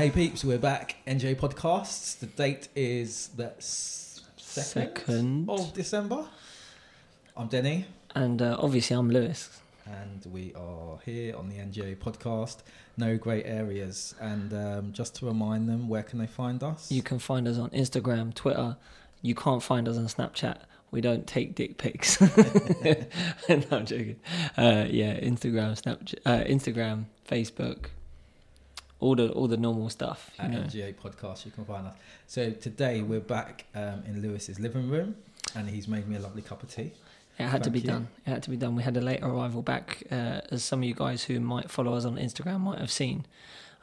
Hey peeps, we're back. NJ Podcasts. The date is the s- second, Second. of December. I'm Denny, And uh, obviously, I'm Lewis. and we are here on the NJ Podcast. No grey areas. And um, just to remind them, where can they find us? You can find us on Instagram, Twitter. You can't find us on Snapchat. We don't take dick pics. no, I'm joking. Uh, yeah, Instagram, Snapchat, uh, Instagram, Facebook, all the all the normal stuff. At know. NGA Podcast. You can find us. So today we're back um, in Lewis's living room, and he's made me a lovely cup of tea. It had to be you. done. It had to be done. We had a late arrival back, uh, as some of you guys who might follow us on Instagram might have seen.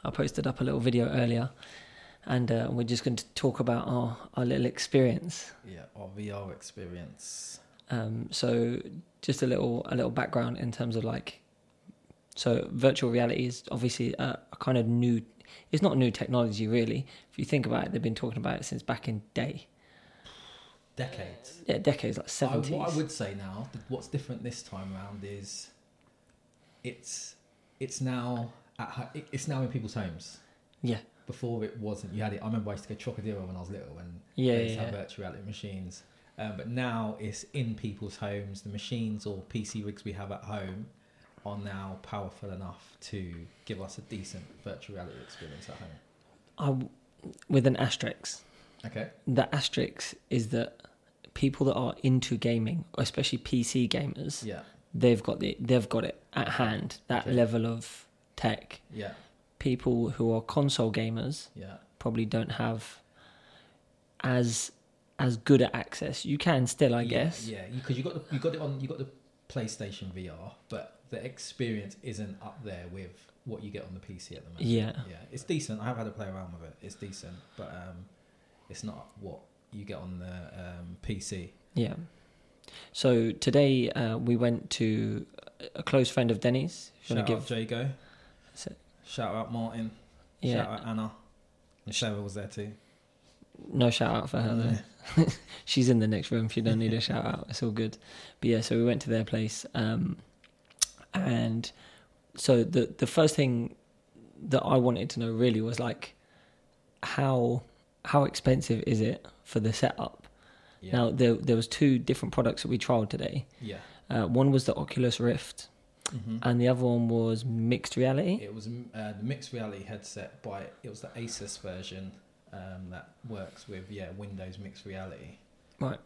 I posted up a little video earlier, and uh, we're just going to talk about our, our little experience. Yeah, our VR experience. Um, so just a little a little background in terms of like, so virtual reality is obviously a, a kind of new. It's not new technology really. If you think about it, they've been talking about it since back in day. Decades. Yeah, decades like seventies. what I would say now, what's different this time round is, it's it's now at it's now in people's homes. Yeah. Before it wasn't. You had it. I remember I used to go Trocadero when I was little, and Yeah, they used yeah, to have yeah. virtual reality machines. Um, but now it's in people's homes. The machines or PC rigs we have at home are now powerful enough to give us a decent virtual reality experience at home. I, with an asterisk. Okay. The asterisk is that people that are into gaming, especially PC gamers, Yeah. they've got the they've got it at hand. That Okay. level of tech. Yeah. People who are console gamers Yeah. probably don't have as as good at access. You can still, I Yeah, guess. Yeah, because you got the, you got it on you got the PlayStation VR, but the experience isn't up there with what you get on the PC at the moment. Yeah. yeah, it's decent. I have had to play around with it. It's decent, but um, it's not what you get on the um, PC. Yeah. So today uh, we went to a close friend of Denny's. Shout out give, Jago. So- Shout out Martin. yeah, Shout out Anna. And was there too. no shout out for her though. She's in the next room. She don't need a shout out. It's all good. But yeah, so we went to their place, um, and so the the first thing that I wanted to know really was like how how expensive is it for the setup? Yeah. Now there there was two different products that we trialed today. yeah. Uh, one was the Oculus Rift, hmm and the other one was mixed reality. It was uh, the mixed reality headset by it was the Asus version um, that works with yeah Windows mixed reality. Right.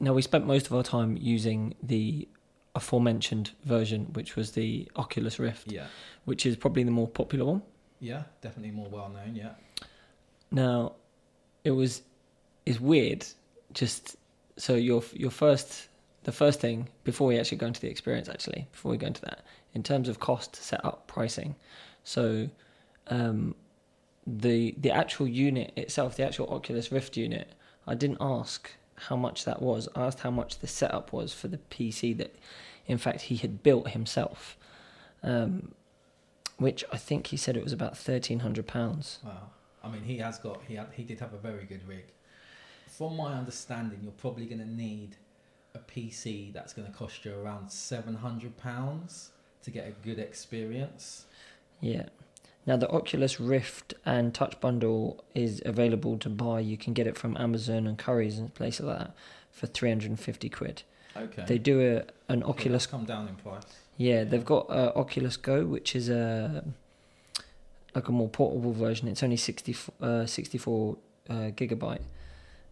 Now we spent most of our time using the aforementioned version, which was the Oculus Rift, Yeah. which is probably the more popular one. Yeah, definitely more well known. Yeah, Now, it was it's weird. Just so your your first the first thing before we actually go into the experience, actually before we go into that, in terms of cost, setup, pricing. So, um, the the actual unit itself, the actual Oculus Rift unit, I didn't ask how much that was. I asked how much the setup was for the PC that, in fact, he had built himself. Um, which I think he said it was about thirteen hundred pounds. wow. I mean, he has got he had, he did have a very good rig. From my understanding, you're probably going to need a PC that's going to cost you around seven hundred pounds to get a good experience. Yeah. Now the Oculus Rift and Touch Bundle is available to buy. You can get it from Amazon and Currys and places like that for three hundred and fifty quid. Okay. They do a an Oculus. come down in price. Yeah, they've got uh, Oculus Go, which is a like a more portable version. It's only 60, uh, 64 uh, gigabyte,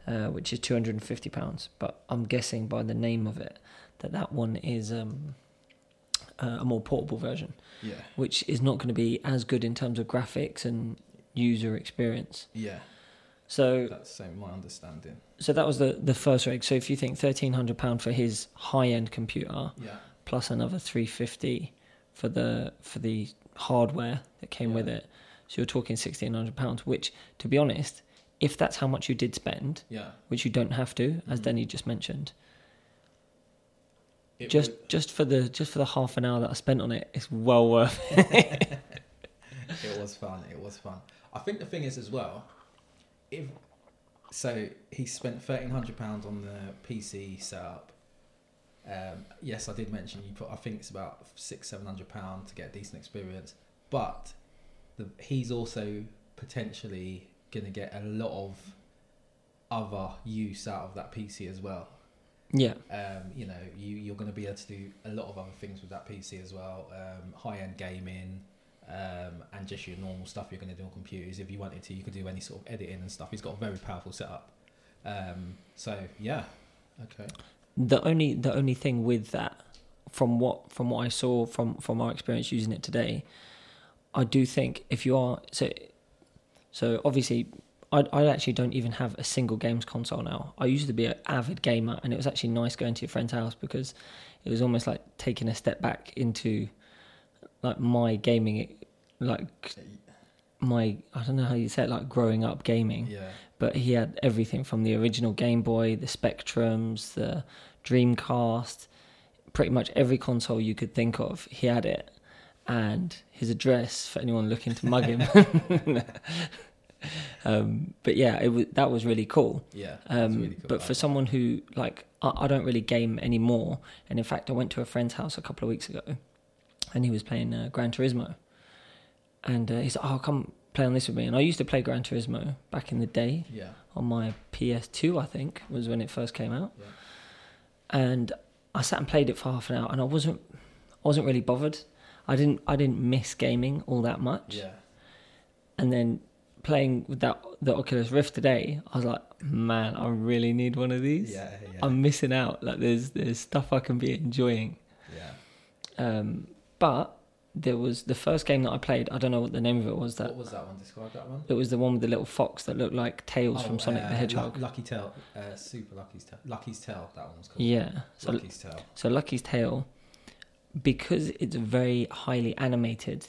uh, which is two hundred and fifty pounds. But I'm guessing by the name of it that that one is um, uh, a more portable version Yeah. which is not going to be as good in terms of graphics and user experience. Yeah. So, That's same my understanding. so that was the the first rig. So if you think thirteen hundred pound for his high end computer, Yeah. plus another three fifty for the for the hardware that came with it, so you're talking sixteen hundred pounds. Which, to be honest, if that's how much you did spend, Yeah. which you don't have to, as Mhm. Denny just mentioned, It just just for the just for the half an hour that I spent on it, it's well worth. it was fun. It was fun. I think the thing is as well, if so, he spent thirteen hundred pounds on the PC setup. Um, yes, I did mention you put. I think it's about six, seven hundred pound to get a decent experience. But the, he's also potentially going to get a lot of other use out of that PC as well. Yeah, Um, you know, you, you're going to be able to do a lot of other things with that PC as well. Um, high end gaming, um, and just your normal stuff you're going to do on computers. If you wanted to, you could do any sort of editing and stuff. He's got a very powerful setup. Um, so yeah, okay, the only the only thing with that, from what from what I saw from from our experience using it today, I do think if you are so so obviously. I, I actually don't even have a single games console now. I used to be an avid gamer, and it was actually nice going to your friend's house because it was almost like taking a step back into like my gaming, like my I don't know how you say it, like growing up gaming yeah, but he had everything from the original Game Boy, the Spectrums, the Dreamcast, pretty much every console you could think of, he had it. And his address for anyone looking to mug him. um, but yeah, it was, that was really cool. yeah. Um, really cool. but for someone who like I, I don't really game anymore, and in fact I went to a friend's house a couple of weeks ago, and he was playing uh, Gran Turismo, and uh, he's like, "Oh, come play on this with me." And I used to play Gran Turismo back in the day yeah, on my PS2, I think was when it first came out, Yeah. and I sat and played it for half an hour, and I wasn't I wasn't really bothered. I didn't I didn't miss gaming all that much, yeah, and then playing with that the Oculus Rift today, I was like, man, I really need one of these. yeah, yeah, I'm missing out. Like there's there's stuff I can be enjoying. yeah. Um, but there was the first game that I played. I don't know what the name of it was. That What was that one? Describe that one. it was the one with the little fox that looked like Tails Oh, from Sonic uh, the Hedgehog. Luck- Lucky Tale, uh, Super Lucky's Tale. Lucky's Tale, that one was called. yeah. So Lucky's Tale. so Lucky's Tale, because it's very highly animated,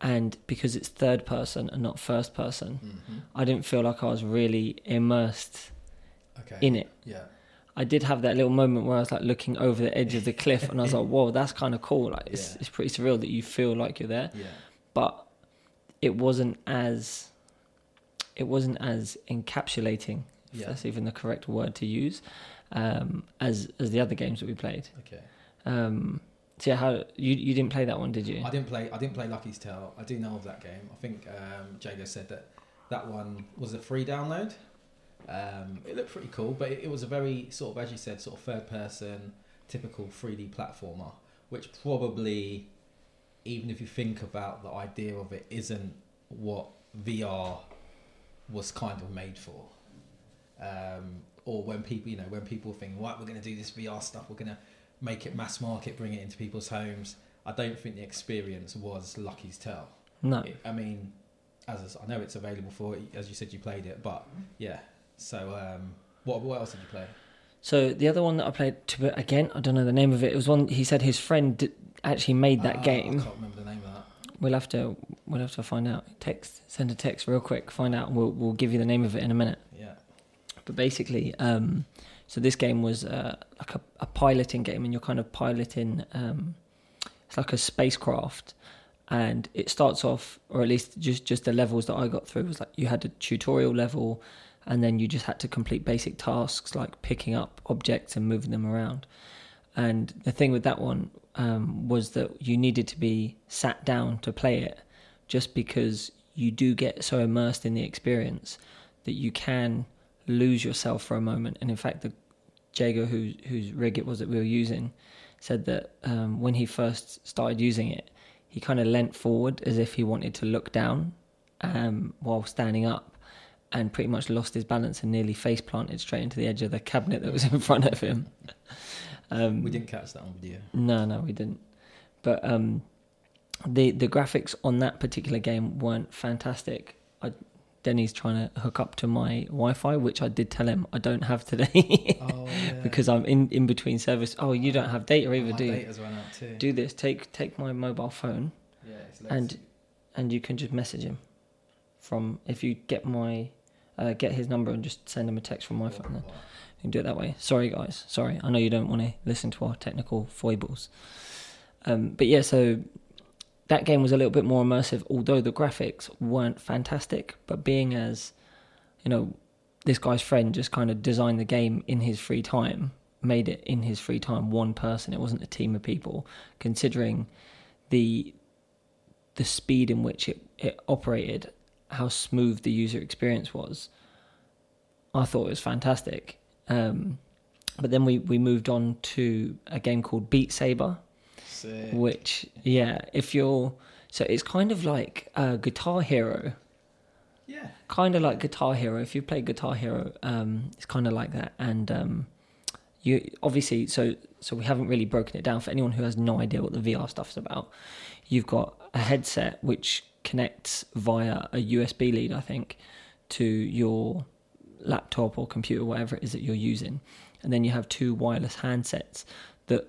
and because it's third person and not first person, hmm I didn't feel like I was really immersed Okay. in it. Yeah, I did have that little moment where I was like looking over the edge of the cliff, and I was like, "Whoa, that's kind of cool! Like, it's Yeah. it's pretty surreal that you feel like you're there." yeah, But it wasn't as it wasn't as encapsulating, if yeah. that's even the correct word to use, um, as as the other games that we played. Okay. Um, so yeah, how you you didn't play that one, did you? I didn't play. I didn't play Lucky's Tale. I do know of that game. I think um, Jago said that that one was a free download. Um, it looked pretty cool, but it, it was a very sort of, as you said, sort of third person, typical 3D platformer, which probably, even if you think about the idea of it, isn't what VR was kind of made for. Um, or when people, you know, when people think, right, we're going to do this VR stuff, we're going to make it mass market, bring it into people's homes. I don't think the experience was Lucky's Tale. no. It- I mean, as I know it's available for, as you said, you played it, but yeah. So, um, what what else did you play? So the other one that I played to again, I don't know the name of it. It was one he said his friend d- actually made that Ah, game. I can't remember the name of that. We'll have to we'll have to find out. Text send a text real quick, find out. And we'll we'll give you the name of it in a minute. Yeah. But basically, um, so this game was uh, like a, a piloting game, and you're kind of piloting. Um, it's like a spacecraft, and it starts off, or at least just just the levels that I got through was like you had a tutorial level, and then you just had to complete basic tasks like picking up objects and moving them around. And the thing with that one um, was that you needed to be sat down to play it, just because you do get so immersed in the experience that you can lose yourself for a moment. And in fact, the Jago, whose whose rig it was that we were using, said that um, when he first started using it, he kind of leant forward as if he wanted to look down um, while standing up, and pretty much lost his balance and nearly face planted straight into the edge of the cabinet that was in front of him. Um, We didn't catch that on video. no, no, we didn't. But um, the the graphics on that particular game weren't fantastic. I, Denny's trying to hook up to my Wi-Fi, which I did tell him I don't have today Oh yeah. because I'm in, in between service. Oh, you don't have data either, my do you? data's run out too. Do this. Take take my mobile phone yeah, it's and- and you can just message him from if you get my uh, get his number and just send him a text from my phone. Then. You can do it that way. Sorry, guys. Sorry. I know you don't want to listen to our technical foibles. Um, but yeah, so that game was a little bit more immersive, although the graphics weren't fantastic. But being as, you know, this guy's friend just kind of designed the game in his free time, made it in his free time, one person. It wasn't a team of people. Considering the the speed in which it, it operated how smooth the user experience was, I thought it was fantastic. Um, but then we, we moved on to a game called Beat Saber, Sick. which yeah, if you're so it's kind of like a Guitar Hero, Yeah. kind of like Guitar Hero. If you play Guitar Hero, um, it's kind of like that. And um, you obviously so so we haven't really broken it down for anyone who has no idea what the VR stuff's about. You've got a headset which connects via a USB lead, I think, to your laptop or computer, whatever it is that you're using, and then you have two wireless handsets that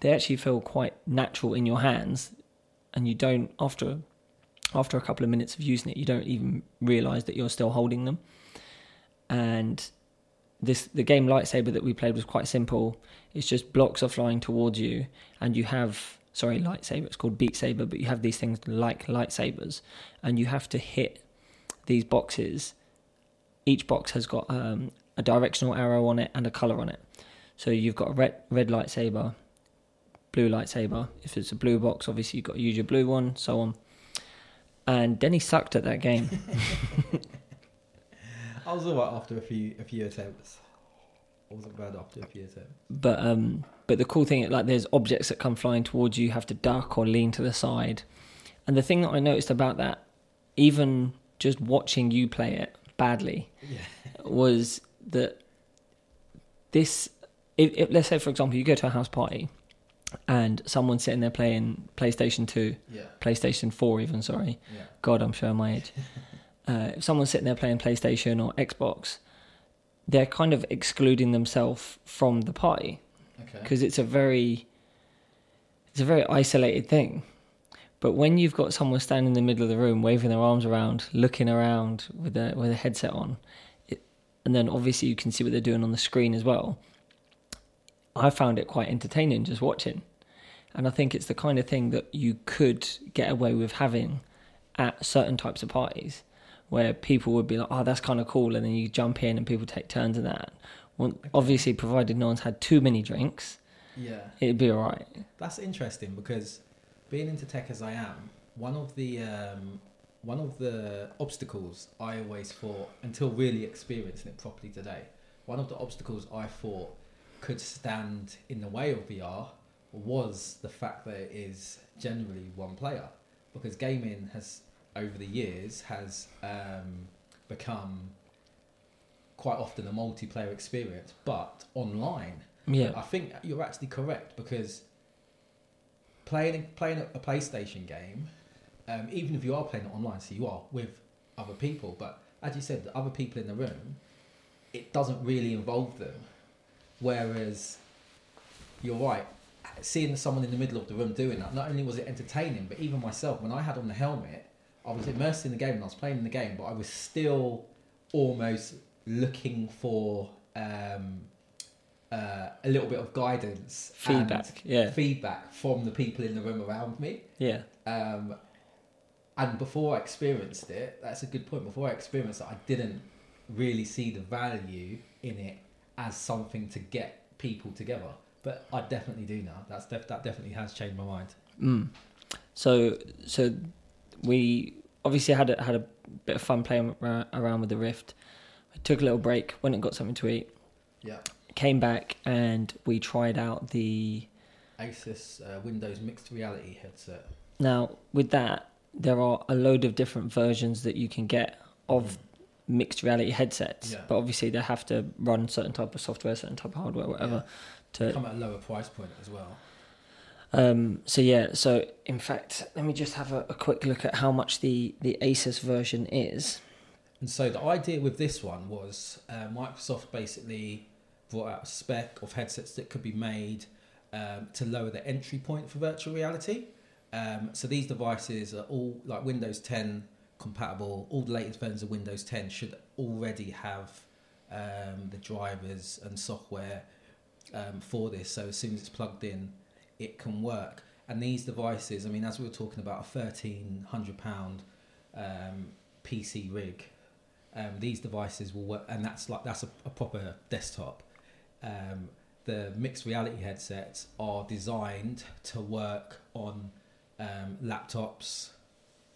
they actually feel quite natural in your hands, and you don't after after a couple of minutes of using it, you don't even realize that you're still holding them. And this the game lightsaber that we played was quite simple. It's just blocks are flying towards you, and you have sorry lightsaber. It's called beat saber, but you have these things like lightsabers, and you have to hit these boxes. Each box has got um, a directional arrow on it and a color on it. So you've got a red red lightsaber, blue lightsaber. If it's a blue box, obviously you've got to use your blue one, so on. And Denny sucked at that game. I was alright after a few a few attempts. I wasn't bad after a few attempts. but um but the cool thing like there's objects that come flying towards you you have to duck or lean to the side and the thing that i noticed about that even just watching you play it badly Yeah. was that this if, if let's say for example you go to a house party and someone's sitting there playing playstation 2 Yeah. playstation 4 even sorry Yeah. god i'm showing my age uh, if someone's sitting there playing playstation or xbox they're kind of excluding themselves from the party Okay. because it's a very it's a very isolated thing but when you've got someone standing in the middle of the room waving their arms around looking around with a with a headset on it, and then obviously you can see what they're doing on the screen as well i found it quite entertaining just watching. And i think it's the kind of thing that you could get away with having at certain types of parties where people would be like oh that's kind of cool and then you jump in and people take turns in that. Well, obviously provided no one's had too many drinks Yeah. it'd be all right That's interesting because being into tech as I am, one of the um, one of the obstacles I always thought until really experiencing it properly today, one of the obstacles I thought could stand in the way of VR was the fact that it is generally one player because gaming has over the years has um, become quite often a multiplayer experience but online yeah I think you're actually correct because playing playing a PlayStation game, um, even if you are playing it online, so you are with other people, but as you said, the other people in the room, it doesn't really involve them. Whereas, you're right, seeing someone in the middle of the room doing that, not only was it entertaining, but even myself, when I had on the helmet, I was immersed in the game and I was playing in the game, but I was still almost looking for um, uh, a little bit of guidance, feedback yeah feedback from the people in the room around me. yeah Um, and before I experienced it, that's a good point. Before I experienced it, I didn't really see the value in it as something to get people together. But I definitely do now. That's def- that definitely has changed my mind. mm. so so we obviously had a, had a bit of fun playing around with the rift we took a little break went and got something to eat Yeah. came back and we tried out the Asus uh, Windows mixed reality headset. now with that there are a load of different versions that you can get of mixed reality headsets Yeah. but obviously they have to run certain type of software certain type of hardware whatever to come at a lower price point as well. Um, so yeah, so in fact, let me just have a, a quick look at how much the the Asus version is. And so the idea with this one was uh, Microsoft basically brought out a spec of headsets that could be made um, to lower the entry point for virtual reality. Um, so these devices are all like Windows 10 compatible. All the latest versions of Windows 10 should already have um, the drivers and software um, for this. So as soon as it's plugged in, it can work. And these devices, I mean, as we were talking about a thirteen hundred pound um, PC rig, um, these devices will work, and that's like that's a, a proper desktop. Um, the mixed reality headsets are designed to work on um, laptops,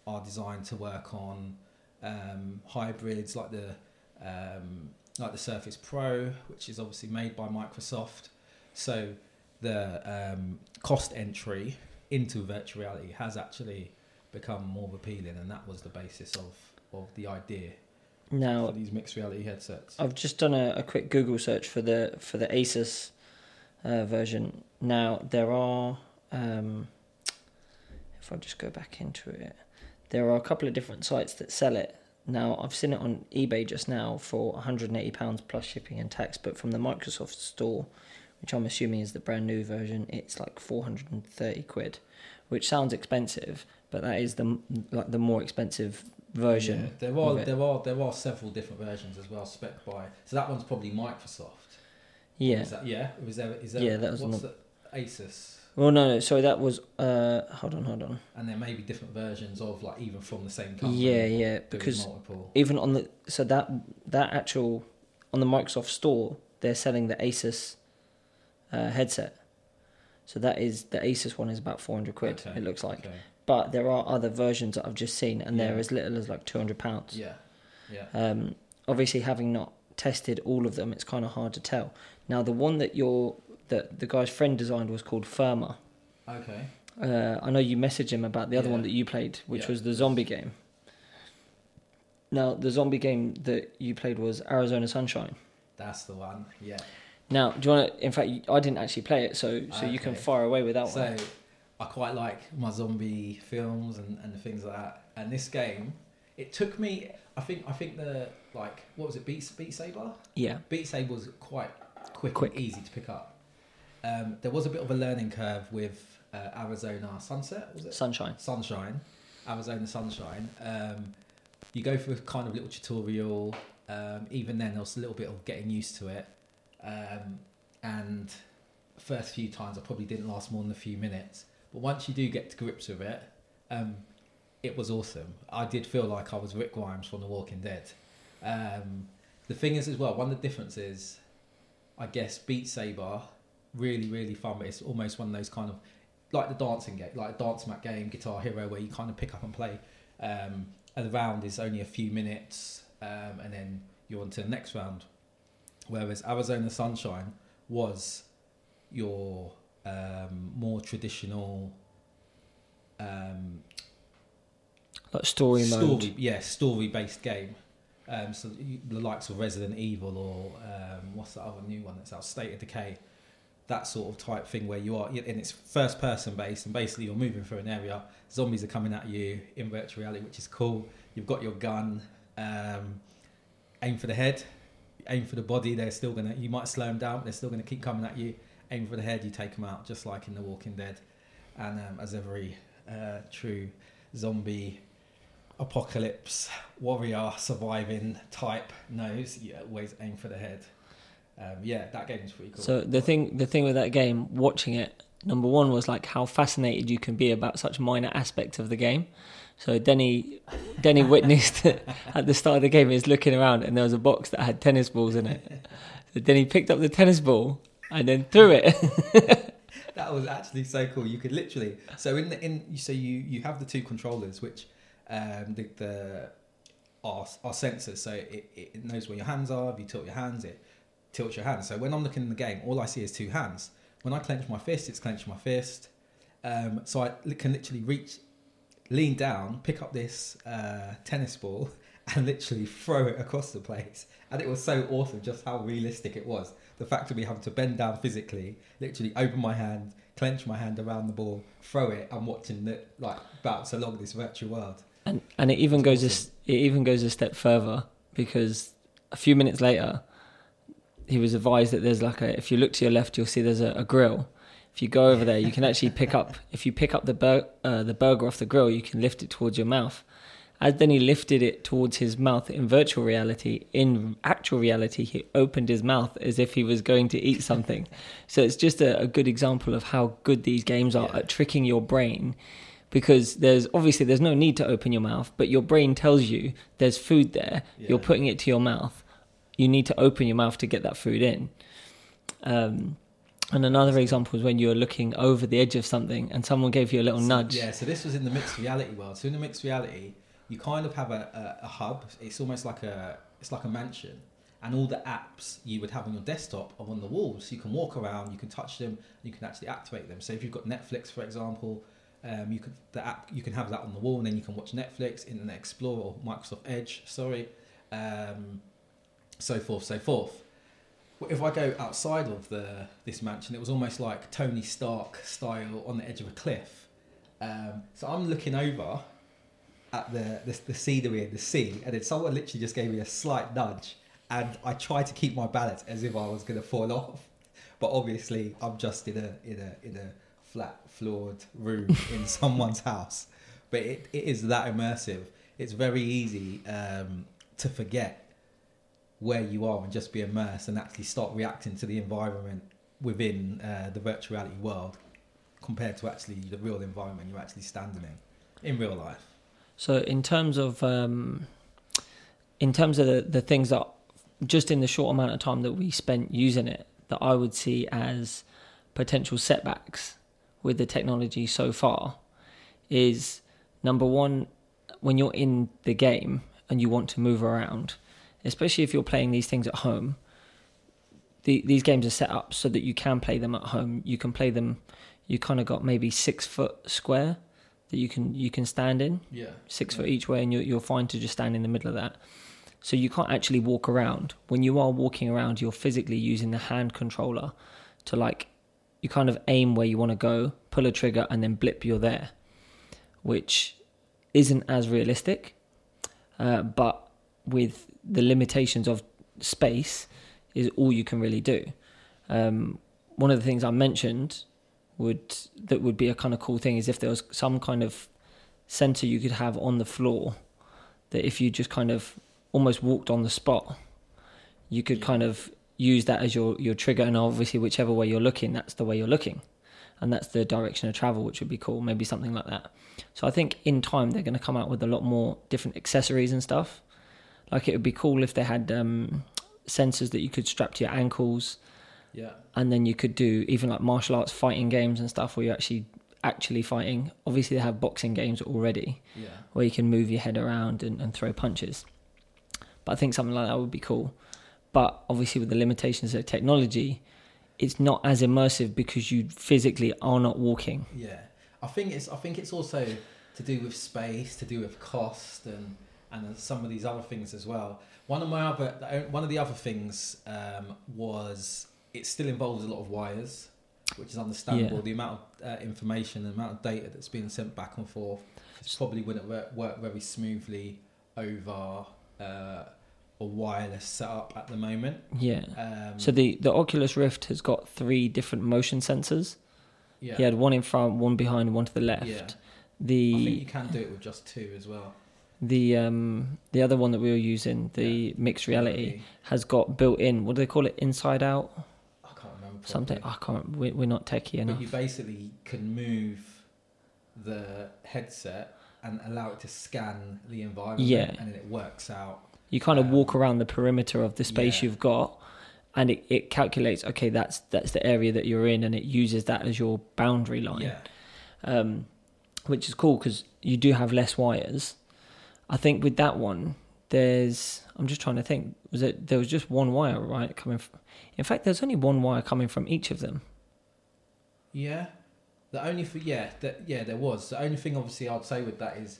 are designed to work on um, hybrids like the um, like the Surface Pro, which is obviously made by Microsoft. So the um, cost entry into virtual reality has actually become more appealing, and that was the basis of, of the idea Now for these mixed reality headsets. I've just done a, a quick Google search for the for the Asus uh, version. Now there are, um, if I just go back into it, there are a couple of different sites that sell it. Now I've seen it on eBay just now for 180 pounds plus shipping and tax, but from the Microsoft store, which I'm assuming is the brand new version, it's like 430 quid, which sounds expensive, but that is the like the more expensive version. Yeah, there are there are there are several different versions as well, spec by. So that one's probably Microsoft. Yeah. Is that, yeah. Was there? Is there? Yeah, that was what's the Asus. Well, no, no. Sorry, that was. Uh, hold on, hold on. And there may be different versions of like even from the same company. Yeah, yeah. Because multiple. even on the so that that actual on the Microsoft Store, they're selling the Asus uh, headset. So that is the Asus one is about four hundred quid. Okay, It looks like, Okay. but there are other versions that I've just seen, and they're as little as like two hundred pounds. Yeah. Yeah. Um, obviously, having not tested all of them, it's kind of hard to tell. Now, the one that your that the guy's friend designed was called Firma. Okay. Uh, I know you messaged him about the other Yeah. one that you played, which Yeah. was the zombie game. Now, the zombie game that you played was Arizona Sunshine. That's the one. Yeah. Now, do you want to? In fact, I didn't actually play it, so so you can fire away with that So one. So, I quite like my zombie films and, and things like that. And this game, it took me. I think I think the like what was it? Beat Beat Saber. Yeah, Beat Saber was quite quick, Quick. and easy to pick up. Um, there was a bit of a learning curve with uh, Arizona Sunset. Was it Sunshine. Sunshine? Arizona Sunshine. Um, you go through a kind of little tutorial. Um, even then, there was a little bit of getting used to it. Um, and first few times, I probably didn't last more than a few minutes. But once you do get to grips with it, um, it was awesome. I did feel like I was Rick Grimes from The Walking Dead. Um, the thing is, as well, one of the differences, I guess, Beat Saber, really, really fun, but it's almost one of those kind of like the dancing game, like a dance mat game, Guitar Hero, where you kind of pick up and play. Um, and the round is only a few minutes, um, and then you're on to the next round. Whereas Arizona Sunshine was your um, more traditional um, Like story mode, yeah, story based game. Um, so the likes of Resident Evil or um, what's the other new one that's out, State of Decay, that sort of type thing where you are, and it's first-person based, and basically you're moving through an area. Zombies are coming at you in virtual reality, which is cool. You've got your gun, um, aim for the head, aim for the body. They're still gonna, you might slow them down, but they're still gonna keep coming at you. Aim for the head, you take them out, just like in The Walking Dead. And um, as every uh, true zombie apocalypse warrior surviving type knows, you always aim for the head. Um, yeah, that game is pretty cool. So the thing, the thing with that game, watching it, number one was like how fascinated you can be about such minor aspects of the game. So Denny, Denny witnessed at the start of the game. He was looking around and there was a box that had tennis balls in it. So then he picked up the tennis ball and then threw it. that was actually so cool. You could literally so in the in so you you have the two controllers which um, the the are, are sensors, so it, it knows where your hands are. If you tilt your hands, it tilts your hand. So when I'm looking in the game, all I see is two hands. When I clench my fist, it's clenching my fist. Um, so I can literally reach, lean down, pick up this uh, tennis ball, and literally throw it across the place. And it was so awesome, just how realistic it was. The fact of me having to bend down physically, literally open my hand, clench my hand around the ball, throw it, and watching it like bounce along this virtual world. And and it even It's goes awesome. s- it even goes a step further because a few minutes later, he was advised that there's like a if you look to your left, you'll see there's a, a grill. If you go over there, you can actually pick up if you pick up the bur- uh, the burger off the grill, you can lift it towards your mouth. As then he lifted it towards his mouth in virtual reality, in actual reality, he opened his mouth as if he was going to eat something. so it's just a, a good example of how good these games are Yeah. at tricking your brain because there's obviously there's no need to open your mouth but your brain tells you there's food there you're putting it to your mouth you need to open your mouth to get that food in um, and another example is when you're looking over the edge of something and someone gave you a little So- nudge Yeah, so this was in the mixed reality world. So in the mixed reality, you kind of have a, a, a hub. It's almost like a it's like a mansion, and all the apps you would have on your desktop are on the walls. So you can walk around, you can touch them, you can actually activate them. So if you've got Netflix, for example, um, you could the app you can have that on the wall, and then you can watch Netflix, Internet Explorer, or Microsoft Edge. Sorry, um, so forth, so forth. If I go outside of the this mansion, it was almost like Tony Stark style on the edge of a cliff. Um, so I'm looking over at the, the the scenery and the sea, and then someone literally just gave me a slight nudge, and I tried to keep my balance as if I was going to fall off, but obviously I'm just in a in a in a flat floored room in someone's house. But it, it is that immersive. It's very easy um, to forget where you are and just be immersed and actually start reacting to the environment within uh, the virtual reality world compared to actually the real environment you're actually standing in in real life. So in terms of um, in terms of the, the things that just in the short amount of time that we spent using it that I would see as potential setbacks with the technology so far is number one when you're in the game and you want to move around, especially if you're playing these things at home. The, these games are set up so that you can play them at home. You can play them. You kind of got maybe six foot square that you can you can stand in Yeah. six Yeah. foot each way, and you're, you're fine to just stand in the middle of that. So you can't actually walk around. When you are walking around, you're physically using the hand controller to like, you kind of aim where you want to go, pull a trigger, and then blip, you're there, which isn't as realistic. Uh, but with the limitations of space, is all you can really do. Um, one of the things I mentioned would that would be a kind of cool thing is if there was some kind of center you could have on the floor that if you just kind of almost walked on the spot you could kind of use that as your your trigger and obviously whichever way you're looking that's the way you're looking. And that's the direction of travel which would be cool maybe something like that. So i think in time they're going to come out with a lot more different accessories and stuff like it would be cool if they had um sensors that you could strap to your ankles. Yeah. and then you could do even like martial arts fighting games and stuff where you're actually actually fighting. Obviously they have boxing games already Yeah. where you can move your head around and, and throw punches. But i think something like that would be cool. But obviously with the limitations of technology it's not as immersive because you physically are not walking. Yeah, I think it's I think it's also to do with space, to do with cost, and and some of these other things as well. One of my other one of the other things um, was it still involves a lot of wires, which is understandable. Yeah. The amount of uh, information, the amount of data that's being sent back and forth, it probably wouldn't work, work very smoothly over uh, a wireless setup at the moment. yeah Um, so the the oculus rift has got three different motion sensors yeah, he had one in front one behind one to the left yeah. the I think you can do it with just two as well. The um the other one that we were using, the mixed reality, has got built in. What do they call it? Inside out I can't remember. something. I can't. We, we're not techie enough. But you basically can move the headset and allow it to scan the environment, Yeah. and then it works out. You kind of um, walk around the perimeter of the space yeah. you've got, and it, it calculates. Okay, that's that's the area that you're in, and it uses that as your boundary line. Yeah, um, which is cool because you do have less wires. I think with that one, there's. I'm just trying to think. Was it there was just one wire, right? Coming. From, in fact, there's only one wire coming from each of them. yeah. The only thing, yeah, that yeah, there was. The only thing, obviously, I'd say with that is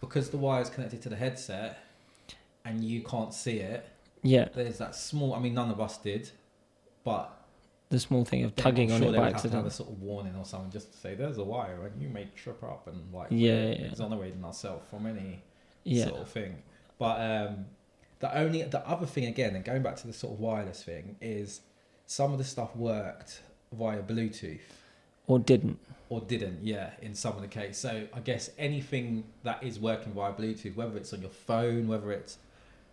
because the wire is connected to the headset, and you can't see it. Yeah, There's that small. I mean, none of us did, but the small thing of tugging I'm on sure it they by would have to have accident. a sort of warning or something just to say there's a wire and you may trip up and like Yeah, yeah, yeah. exonerating ourselves from any Yeah, sort of thing. But um, the only the other thing again, and going back to the sort of wireless thing, is some of the stuff worked via Bluetooth or didn't. or didn't. Yeah, in some of the case. So I guess anything that is working via Bluetooth, whether it's on your phone, whether it's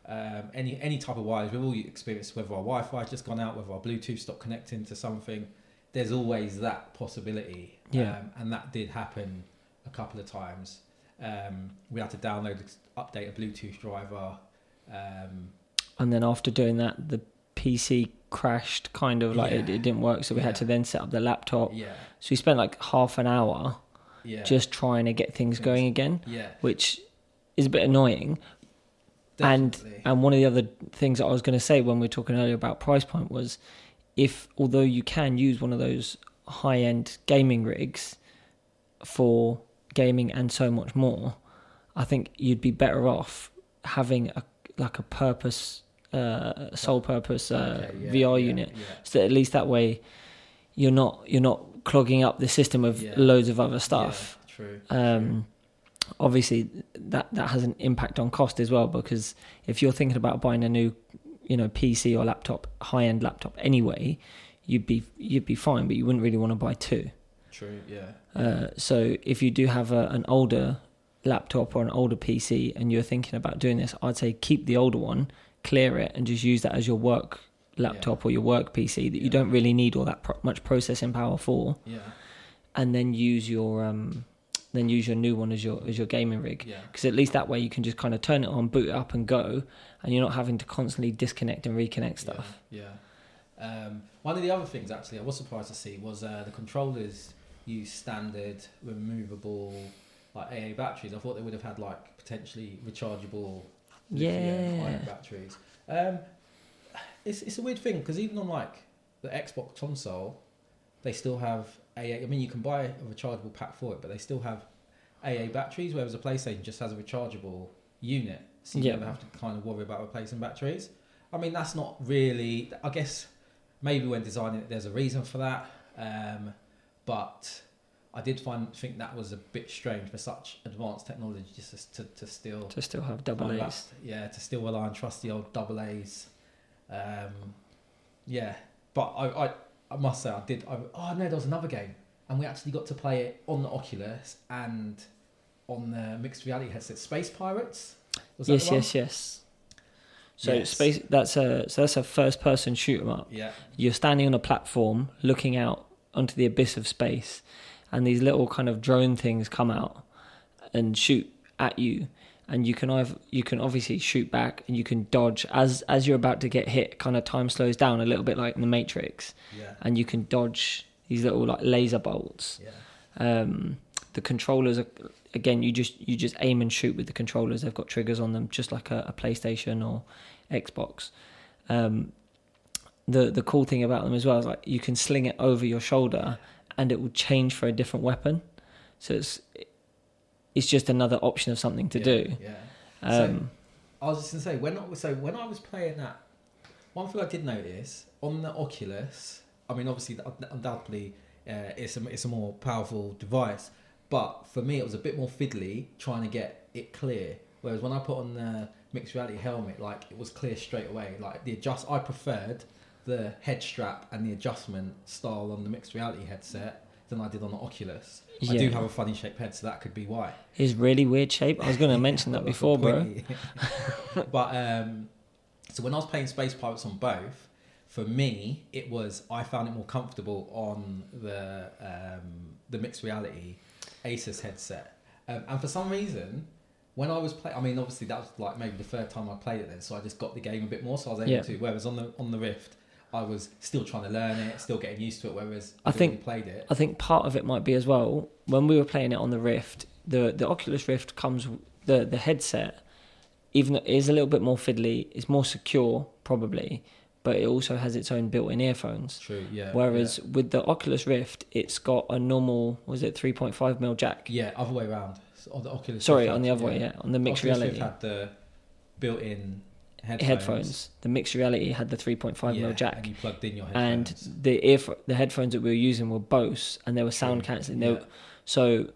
um, any any type of wireless, we've all experienced whether our Wi-Fi has just gone out, whether our Bluetooth stopped connecting to something. There's always that possibility, Yeah. um, and that did happen a couple of times. Um, we had to download, the update a Bluetooth driver. Um, And then after doing that, the PC crashed, kind of like it, Yeah. it didn't work. So we had to then set up the laptop. yeah, So we spent like half an hour yeah, just trying to get things Things- going again. yeah, which is a bit annoying. Definitely. And and one of the other things that I was going to say when we were talking earlier about price point was, if although you can use one of those high end gaming rigs for gaming and so much more, I think you'd be better off having a like a purpose, uh, sole purpose uh, Okay, yeah, VR yeah, unit, yeah. so at least that way you're not you're not clogging up the system with loads of other stuff. True. Um, obviously, that that has an impact on cost as well because if you're thinking about buying a new, you know, PC or laptop, high end laptop anyway, you'd be you'd be fine, but you wouldn't really want to buy two. True. Yeah. Uh, so if you do have a, an older laptop or an older PC and you're thinking about doing this, I'd say keep the older one, clear it, and just use that as your work laptop or your work PC that you don't really need all that pro- much processing power for, Yeah. and then use your um, then use your new one as your as your gaming rig. Yeah. Because at least that way you can just kind of turn it on, boot it up, and go, and you're not having to constantly disconnect and reconnect stuff. Yeah. yeah. Um, one of the other things actually I was surprised to see was uh, the controllers use standard removable like AA batteries. I thought they would have had like potentially rechargeable Yeah. batteries. Um, it's it's a weird thing because even on like the Xbox console, they still have AA. I mean, you can buy a rechargeable pack for it, but they still have AA batteries, whereas a PlayStation just has a rechargeable unit, so you Yeah. never have to kind of worry about replacing batteries. I mean, that's not really. I guess maybe when designing it, there's a reason for that, um, but I did find think that was a bit strange for such advanced technology just to, to still To still have double A's. yeah, to still rely on trusty old double A's. Um, yeah, but I, I, I must say I did. I, oh no, there was another game, and we actually got to play it on the Oculus and on the mixed reality headset. Space Pirates. Yes, yes, yes. So Yes. space that's a so that's a first person shoot 'em up. Yeah, You're standing on a platform looking out onto the abyss of space, and these little kind of drone things come out and shoot at you. And you can either you can obviously shoot back and you can dodge as as you're about to get hit. Kind of time slows down a little bit like in the Matrix, yeah, and you can dodge these little like laser bolts. yeah, Um, the controllers are again you just you just aim and shoot with the controllers. They've got triggers on them, just like a, a PlayStation or Xbox. Um, the the cool thing about them as well is like you can sling it over your shoulder and it will change for a different weapon. So it's it's just another option of something to yeah, do. Yeah. So- Um, I was just gonna say when I, so when I was playing that, one thing I did notice on the Oculus. I mean, obviously, undoubtedly, uh, it's a it's a more powerful device, but for me, it was a bit more fiddly trying to get it clear. Whereas when I put on the mixed reality helmet, like it was clear straight away. Like the adjust, I preferred the head strap and the adjustment style on the mixed reality headset than I did on the Oculus. I do have a funny shaped head, so that could be why. it's really weird shape. I was going to mention that before, bro. but um, so when I was playing Space Pirates on both, for me it was I found it more comfortable on the um, the mixed reality Asus headset, um, and for some reason. When I was playing, I mean, obviously that was like maybe the third time I played it then, so I just got the game a bit more, so I was able Yeah. to. Whereas on the on the Rift, I was still trying to learn it, still getting used to it. Whereas I think- played it. I think part of it might be as well when we were playing it on the Rift. The the Oculus Rift comes the the headset, even though it is a little bit more fiddly, it's more secure probably, but it also has its own built-in earphones. True, yeah. Whereas with the Oculus Rift, it's got a normal was it three point five mil jack? yeah, yeah, other way around. On the Oculus. Sorry, Rift on the other way, yeah, on the mixed Oculus reality Rift had the built-in headphones. headphones. The mixed reality had the three point five mil Yeah, jack. and you plugged in your and the ear the headphones that we were using were Bose and they were sound cancelling. yeah. So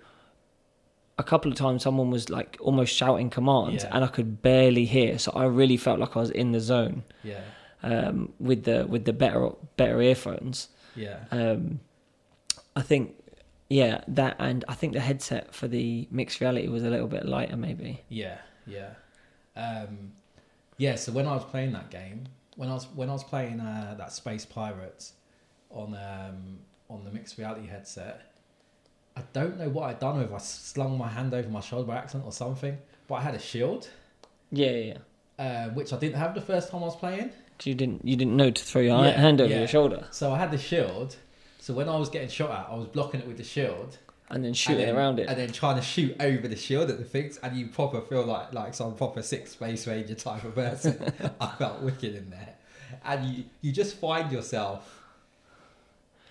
a couple of times someone was like almost shouting commands Yeah. and I could barely hear. So I really felt like I was in the zone yeah, um, with the with the better better earphones. yeah, Um, I think yeah that and I think the headset for the mixed reality was a little bit lighter maybe. yeah, yeah, um, yeah. So when I was playing that game, when I was when I was playing uh, that Space Pirates on um, on the mixed reality headset, I don't know what I'd done if I slung my hand over my shoulder by accident or something, but I had a shield, Yeah, yeah. yeah. uh, which I didn't have the first time I was playing. 'Cause you didn't you didn't know to throw your Yeah, hand over yeah. your shoulder. So I had the shield. So when I was getting shot at, I was blocking it with the shield, and then shooting then, around it. and then trying to shoot over the shield at the things, and you proper feel like like some proper six space ranger type of person. I felt wicked in there, and you you just find yourself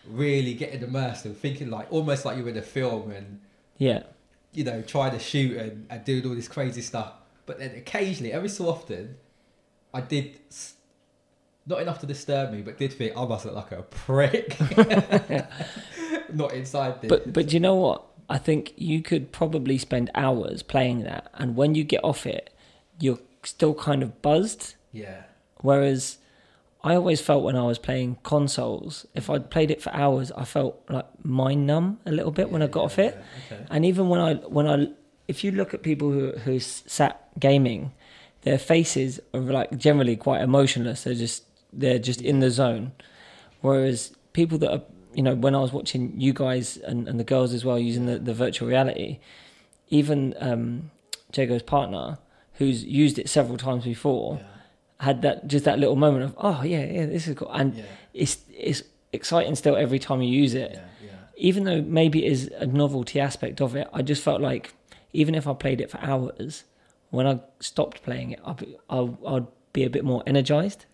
really getting immersed and thinking like almost like you're in a film and yeah, you know trying to shoot and, and doing all this crazy stuff. But then occasionally, every so often, I did. s- Not enough to disturb me, but did think I must look like a prick. Not inside this. but but you know what? I think you could probably spend hours playing that, and when you get off it, you're still kind of buzzed. yeah, Whereas I always felt when I was playing consoles, if I'd played it for hours, I felt like mind numb a little bit when I got Yeah, off it. yeah, okay. And even when I when I if you look at people who who sat gaming, their faces are like generally quite emotionless. They're just they're just in the zone. Whereas people that are you know when I was watching you guys and, and the girls as well using the, the virtual reality, even um, Jago's partner who's used it several times before had that just that little moment of oh yeah yeah this is cool and yeah, yeah, it's it's exciting still every time you use it yeah, yeah. even though maybe it is a novelty aspect of it, I just felt like even if I played it for hours, when I stopped playing it, I'd be, I'll, I'd be a bit more energized.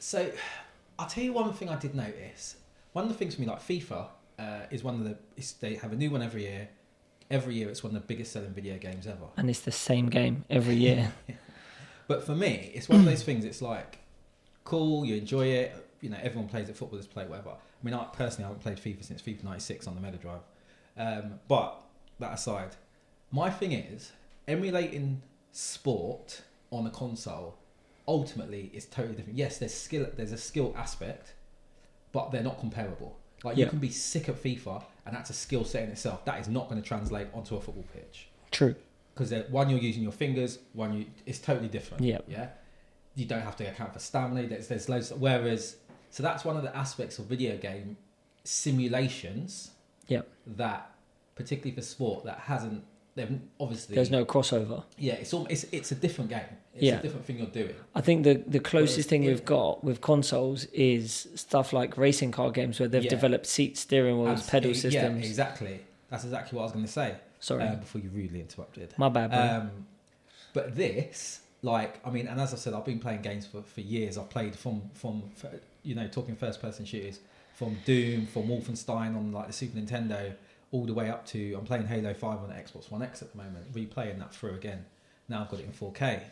So, I'll tell you one thing I did notice. One of the things for me, like FIFA, uh, is one of the. They have a new one every year. Every year, it's one of the biggest selling video games ever. And it's the same game every year. But for me, it's one of those things. It's like cool, you enjoy it. You know, everyone plays it. Footballers play whatever. I mean, I personally haven't played FIFA since FIFA '96 on the Mega Drive. Um, but that aside, my thing is emulating sport on a console. Ultimately, is totally different. Yes, there's skill. There's a skill aspect, but they're not comparable. Like you can be sick at FIFA, and that's a skill set in itself. That is not going to translate onto a football pitch True. because one you're using your fingers, one you it's totally different. Yeah. yeah. You don't have to account for stamina. There's there's loads. Whereas, so that's one of the aspects of video game simulations. Yeah. That particularly for sport that hasn't. They've obviously. There's no crossover. Yeah, it's all. It's it's a different game. It's Yeah. a different thing you're doing. I think the, the closest thing we've got with consoles is stuff like racing car games where they've Yeah. developed seat steering wheels, pedal yeah, systems. exactly. That's exactly what I was going to say. Sorry. uh, before you rudely interrupted. My bad. Um, but this, like, I mean, and as I said, I've been playing games for, for years. I've played from from you know talking first person shooters from Doom, from Wolfenstein on like the Super Nintendo, all the way up to I'm playing Halo Five on the Xbox One X at the moment, replaying that through again. Now I've got it in 4K,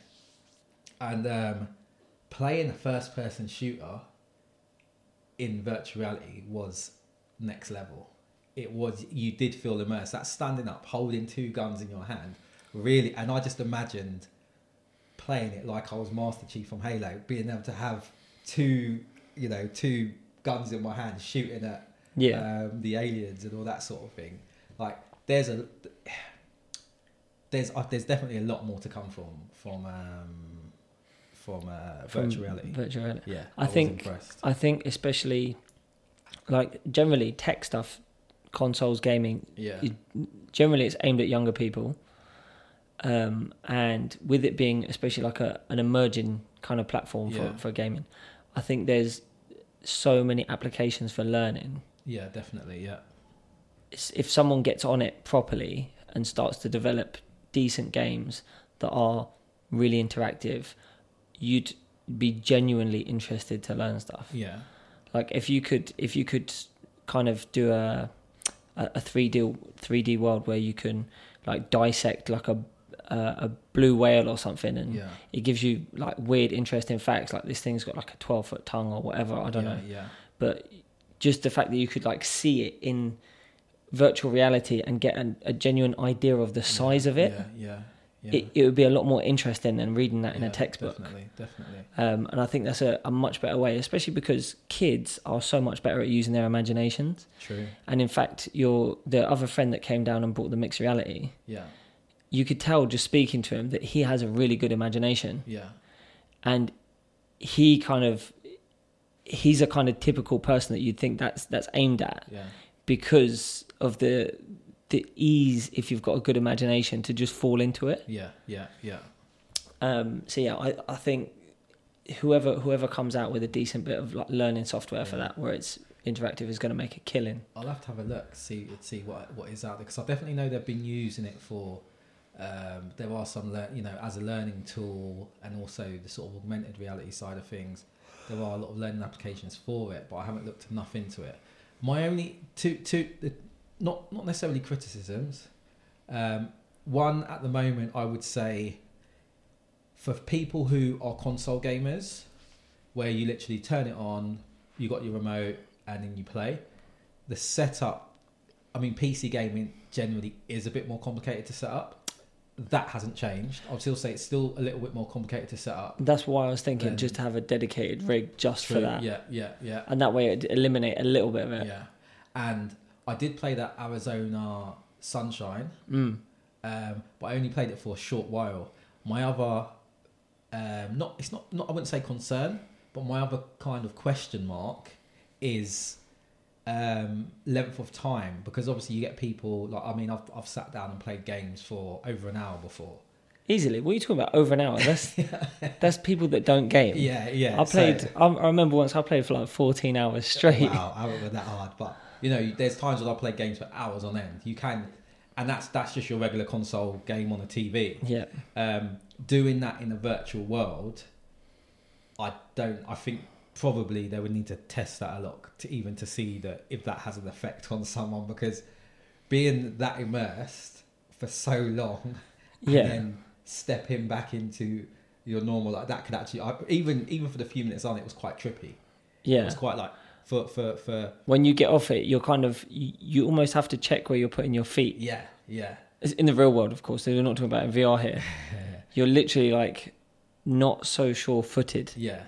and um, playing a first person shooter in virtual reality was next level. It was you did feel immersed. That standing up, holding two guns in your hand, really. And I just imagined playing it like I was Master Chief from Halo, being able to have two, you know, two guns in my hand, shooting at yeah. um, the aliens and all that sort of thing. Like there's a there's uh, there's definitely a lot more to come from from um, from uh, From virtual reality. Virtual reality. yeah, I was think-. I think especially like generally tech stuff, consoles, gaming, Yeah, generally it's aimed at younger people. Um, and with it being especially like a an emerging kind of platform for, Yeah. for gaming, I think there's so many applications for learning. Yeah, definitely. Yeah, If someone gets on it properly and starts to develop decent games that are really interactive, you'd be genuinely interested to learn stuff. yeah, Like if you could, if you could kind of do a a three D three D world where you can like dissect like a a, a blue whale or something, and yeah. it gives you like weird, interesting facts. Like this thing's got like a twelve foot tongue or whatever. I don't yeah, know, Yeah, but just the fact that you could like see it in virtual reality and get an, a genuine idea of the size of it, Yeah, yeah, yeah. it, it would be a lot more interesting than reading that in a textbook. Definitely, definitely. Um, and I think that's a, a much better way, especially because kids are so much better at using their imaginations. True. And in fact, your the other friend that came down and brought the mixed reality, Yeah, you could tell just speaking to him that he has a really good imagination, yeah, and he kind of he's a kind of typical person that you'd think that's that's aimed at yeah, because of the the ease if you've got a good imagination to just fall into it. yeah, yeah, yeah. Um, so yeah, I, I think whoever whoever comes out with a decent bit of like learning software for that, where it's Interactive is going to make a killing. I'll have to have a look, see see what what is out there because I definitely know they've been using it for. Um, there are some, lear- you know, as a learning tool, and also the sort of augmented reality side of things. There are a lot of learning applications for it, but I haven't looked enough into it. My only two two, not not necessarily criticisms. Um, one at the moment, I would say, for people who are console gamers, where you literally turn it on, you got your remote, and then you play. The setup, I mean, PC gaming generally is a bit more complicated to set up. That hasn't changed. I'll still say it's still a little bit more complicated to set up. That's why I was thinking just to have a dedicated rig just for that, Yeah, yeah, yeah, and that way it'd eliminate a little bit of it. yeah. And I did play that Arizona Sunshine, Mm. um, but I only played it for a short while. My other, um, not it's not not I wouldn't say concern, but my other kind of question mark is um, length of time because obviously you get people like I mean I've I've sat down and played games for over an hour before. Easily. What are you talking about? Over an hour? That's that's people that don't game. Yeah, yeah. I played. so- I, I remember once I played for like 14 hours straight. Wow, I haven't been that hard, but you know, there's times when I play games for hours on end. You can, and that's that's just your regular console game on the TV. Yeah. Um, doing that in a virtual world, I don't. I think probably they would need to test that a lot to even to see that if that has an effect on someone because being that immersed for so long, Yeah. and then stepping back into your normal like that could actually I, even even for the few minutes on it was quite trippy. Yeah. It was quite like for for for When you get off it, you're kind of you, you almost have to check where you're putting your feet. yeah yeah It's in the real world, of course. So we're not talking about in VR here. You're literally like not so sure-footed. yeah.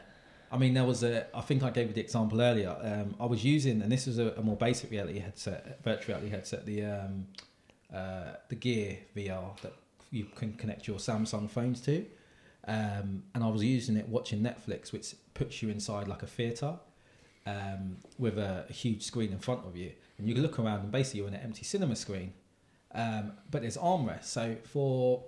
I mean, there was a. I think I gave you the example earlier. Um, I was using, and this was a, a more basic reality headset, virtual reality headset, the um, uh, the Gear VR that you can connect your Samsung phones to. Um, and I was using it watching Netflix, which puts you inside like a theatre um, with a, a huge screen in front of you, and you can look around, and basically you're in an empty cinema screen. Um, but there's armrests. So for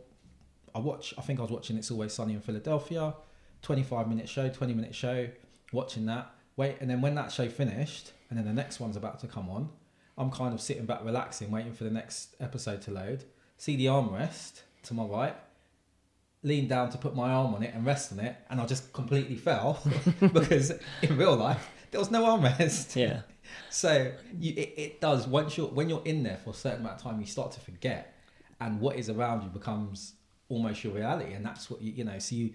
I watch, I think I was watching It's Always Sunny in Philadelphia, 25 minute show, 20 minute show, watching that. Wait, and then when that show finished, and then the next one's about to come on, I'm kind of sitting back, relaxing, waiting for the next episode to load. See the armrest to my right, lean down to put my arm on it and rest on it, and I just completely fell because in real life there was no armrest. Yeah. So you, it, it does once you're when you're in there for a certain amount of time, you start to forget, and what is around you becomes almost your reality, and that's what you you know. So you,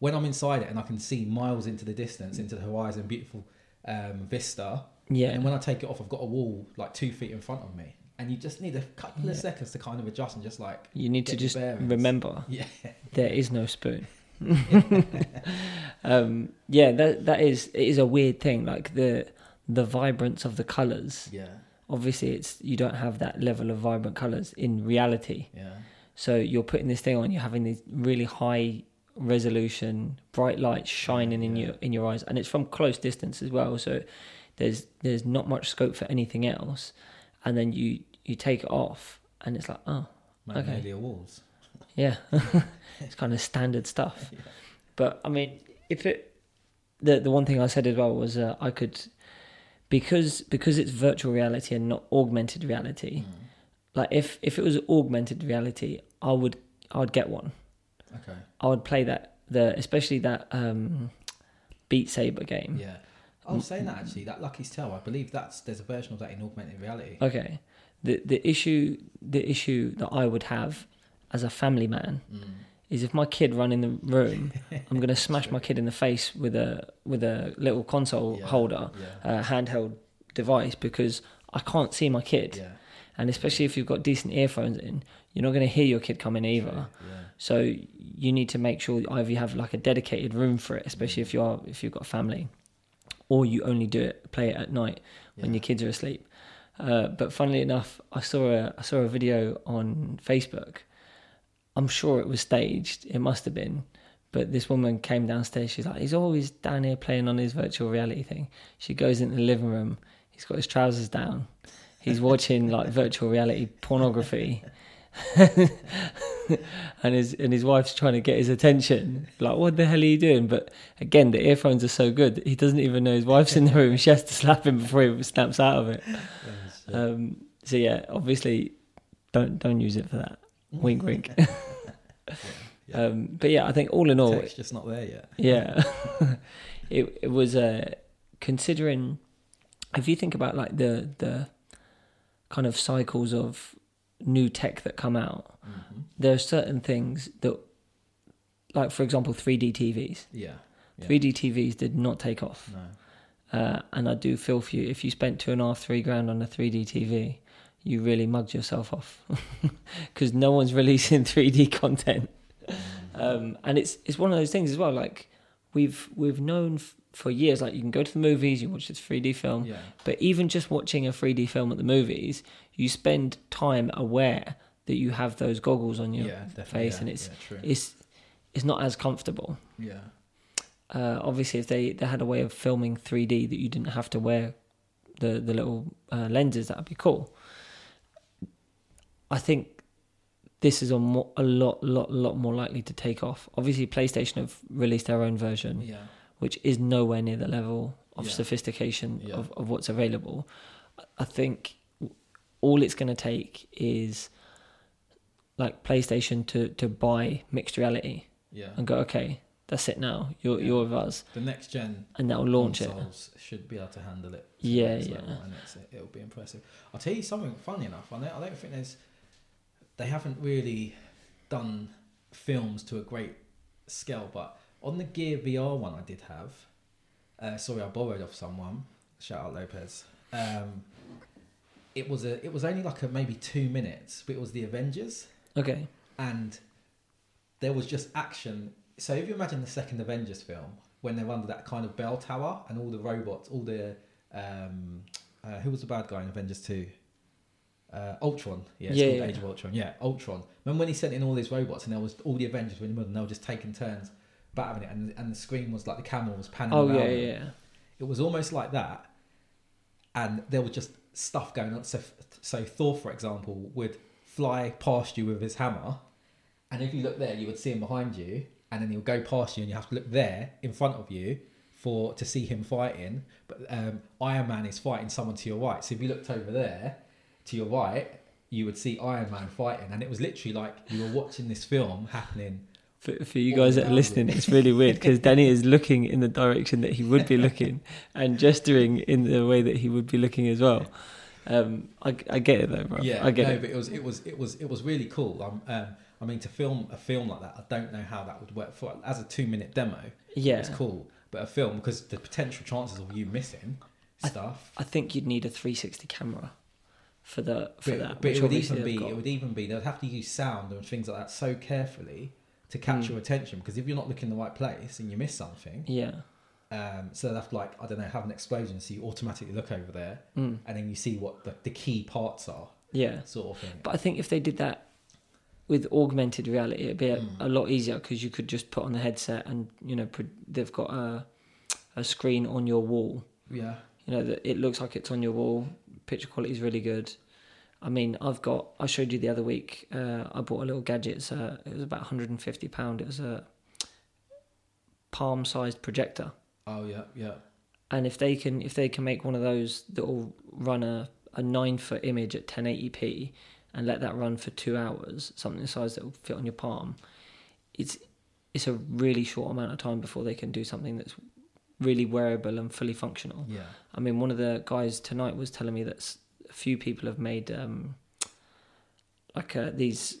when I'm inside it and I can see miles into the distance, into the horizon, beautiful um, vista, Yeah. and when I take it off, I've got a wall like two feet in front of me, and you just need a couple Yeah. of seconds to kind of adjust and just like You need to just bearings. remember yeah, there is no spoon. um, yeah, that that is it is a weird thing. Like the the vibrance of the colors. yeah, Obviously, it's you don't have that level of vibrant colors in reality. yeah, So you're putting this thing on. You're having these really high resolution, bright lights shining in your in your eyes, and it's from close distance as well. So there's there's not much scope for anything else. And then you you take it off, and it's like oh Magnolia walls. yeah, it's kind of standard stuff. Yeah. But I mean, if it, the the one thing I said as well was uh, I could, because because it's virtual reality and not augmented reality. Mm. Like if if it was augmented reality, I would I would get one. Okay. I would play that the especially that um, Beat Saber game. Yeah. I was saying that actually, that Lucky's Tale, I believe that's there's a version of that in augmented reality. Okay. The the issue the issue that I would have as a family man Mm. is if my kid run in the room, I'm gonna smash my kid in the face with a with a little console Yeah, holder, Yeah. uh, handheld device because I can't see my kid, Yeah. And especially if you've got decent earphones in, you're not gonna hear your kid coming either. Yeah. So you need to make sure either you have like a dedicated room for it, especially if you are if you've got a family, or you only do it play it at night when Yeah. your kids are asleep. Uh, but funnily enough, I saw a I saw a video on Facebook. I'm sure it was staged. It must have been. But this woman came downstairs. She's like, he's always down here playing on his virtual reality thing. She goes into the living room. He's got his trousers down. He's watching like virtual reality pornography. and his and his wife's trying to get his attention. Like, what the hell are you doing? But again, the earphones are so good, he doesn't even know his wife's in the room. She has to slap him before he snaps out of it. Um, so yeah, obviously, don't don't use it for that. Wink, wink. yeah. Um, but yeah, I think all in all, it's just not there yet. yeah, it it was uh, considering if you think about like the the kind of cycles of new tech that come out, hmm there are certain things that, like for example, 3D TVs. Yeah. Yeah. 3D TVs did not take off, No. uh, and I do feel for you. If you spent two and a half, three grand on a 3D TV, you really mugged yourself off because no one's releasing 3D content. Um, and it's it's one of those things as well. Like we've we've known f- for years, like you can go to the movies, you watch this 3D film, Yeah. but even just watching a 3D film at the movies, you spend time aware that you have those goggles on your yeah. Face, yeah, and it's it's it's not as comfortable. yeah. Uh, obviously, if they, they had a way of filming 3D that you didn't have to wear the the little uh, lenses, that would be cool. I think this is a, mo- a lot, lot, lot more likely to take off. Obviously, PlayStation have released their own version, Yeah. Which is nowhere near the level of Yeah. sophistication Yeah. of, of what's available. I- think all it's going to take is like PlayStation to, to buy mixed reality Yeah. and go, okay, that's it now. You're Yeah. you're with us, The next gen and that'll launch it. should be able to handle it. to Yeah, yeah. and it's, it'll be impressive. I'll tell you something funny enough. I don't, I don't think there's they haven't really done films to a great scale, but on the Gear VR one I did have, uh, sorry I borrowed off someone. Shout out Lopez. Um, it was a it was only like a maybe two minutes, but it was the Avengers Okay. and there was just action. So if you imagine the second Avengers film when they're under that kind of bell tower and all the robots, all the um, uh, who was the bad guy in Avengers two? Uh, Ultron, yeah, it's Yeah, called yeah. Age of Ultron. Yeah, Ultron. Remember when he sent in all these robots and there was all the Avengers were in the middle and they were just taking turns battering it, and, and the screen was like the camera was panning. Oh around yeah, them. yeah, yeah. It was almost like that, and there was just stuff going on. So, so Thor, for example, would fly past you with his hammer, and if you look there, you would see him behind you, and then he'll go past you, and you have to look there in front of you for to see him fighting. But um, Iron Man is fighting someone to your right. So if you looked over there to your right, you would see Iron Man fighting, and it was literally like you were watching this film happening. For, for you guys that are listening, it's really weird because Danny is looking in the direction that he would be looking and gesturing in the way that he would be looking as well. Um, I, I get it though, bro. Yeah, I get no, it. but it was it was it was it was really cool. Um, um, I mean, to film a film like that, I don't know how that would work. For as a two minute demo, Yeah, it's cool, but a film because the potential chances of you missing stuff. I think you'd need a 360 camera for the for but that. but it would even be it would even be they'd have to use sound and things like that so carefully to catch Mm. your attention because if you're not looking in the right place and you miss something, yeah. um, so they'd have to like I don't know have an explosion so you automatically look over there Mm. and then you see what the, the key parts are Yeah. sort of thing. But I think if they did that with augmented reality, it'd be a, Mm. a lot easier because you could just put on the headset and you know pro- they've got a a screen on your wall. Yeah, You know that it looks like it's on your wall. Picture quality is really good. I mean, I've got. I showed you the other week. Uh, I bought a little gadget. It's uh it was about 150 pound. It was a palm-sized projector. oh yeah, yeah. And if they can, if they can make one of those that will run a, a nine foot image at 1080p and let that run for two hours, something the size that will fit on your palm, it's it's a really short amount of time before they can do something that's really wearable and fully functional. Yeah. I mean, one of the guys tonight was telling me that a few people have made um, like uh, these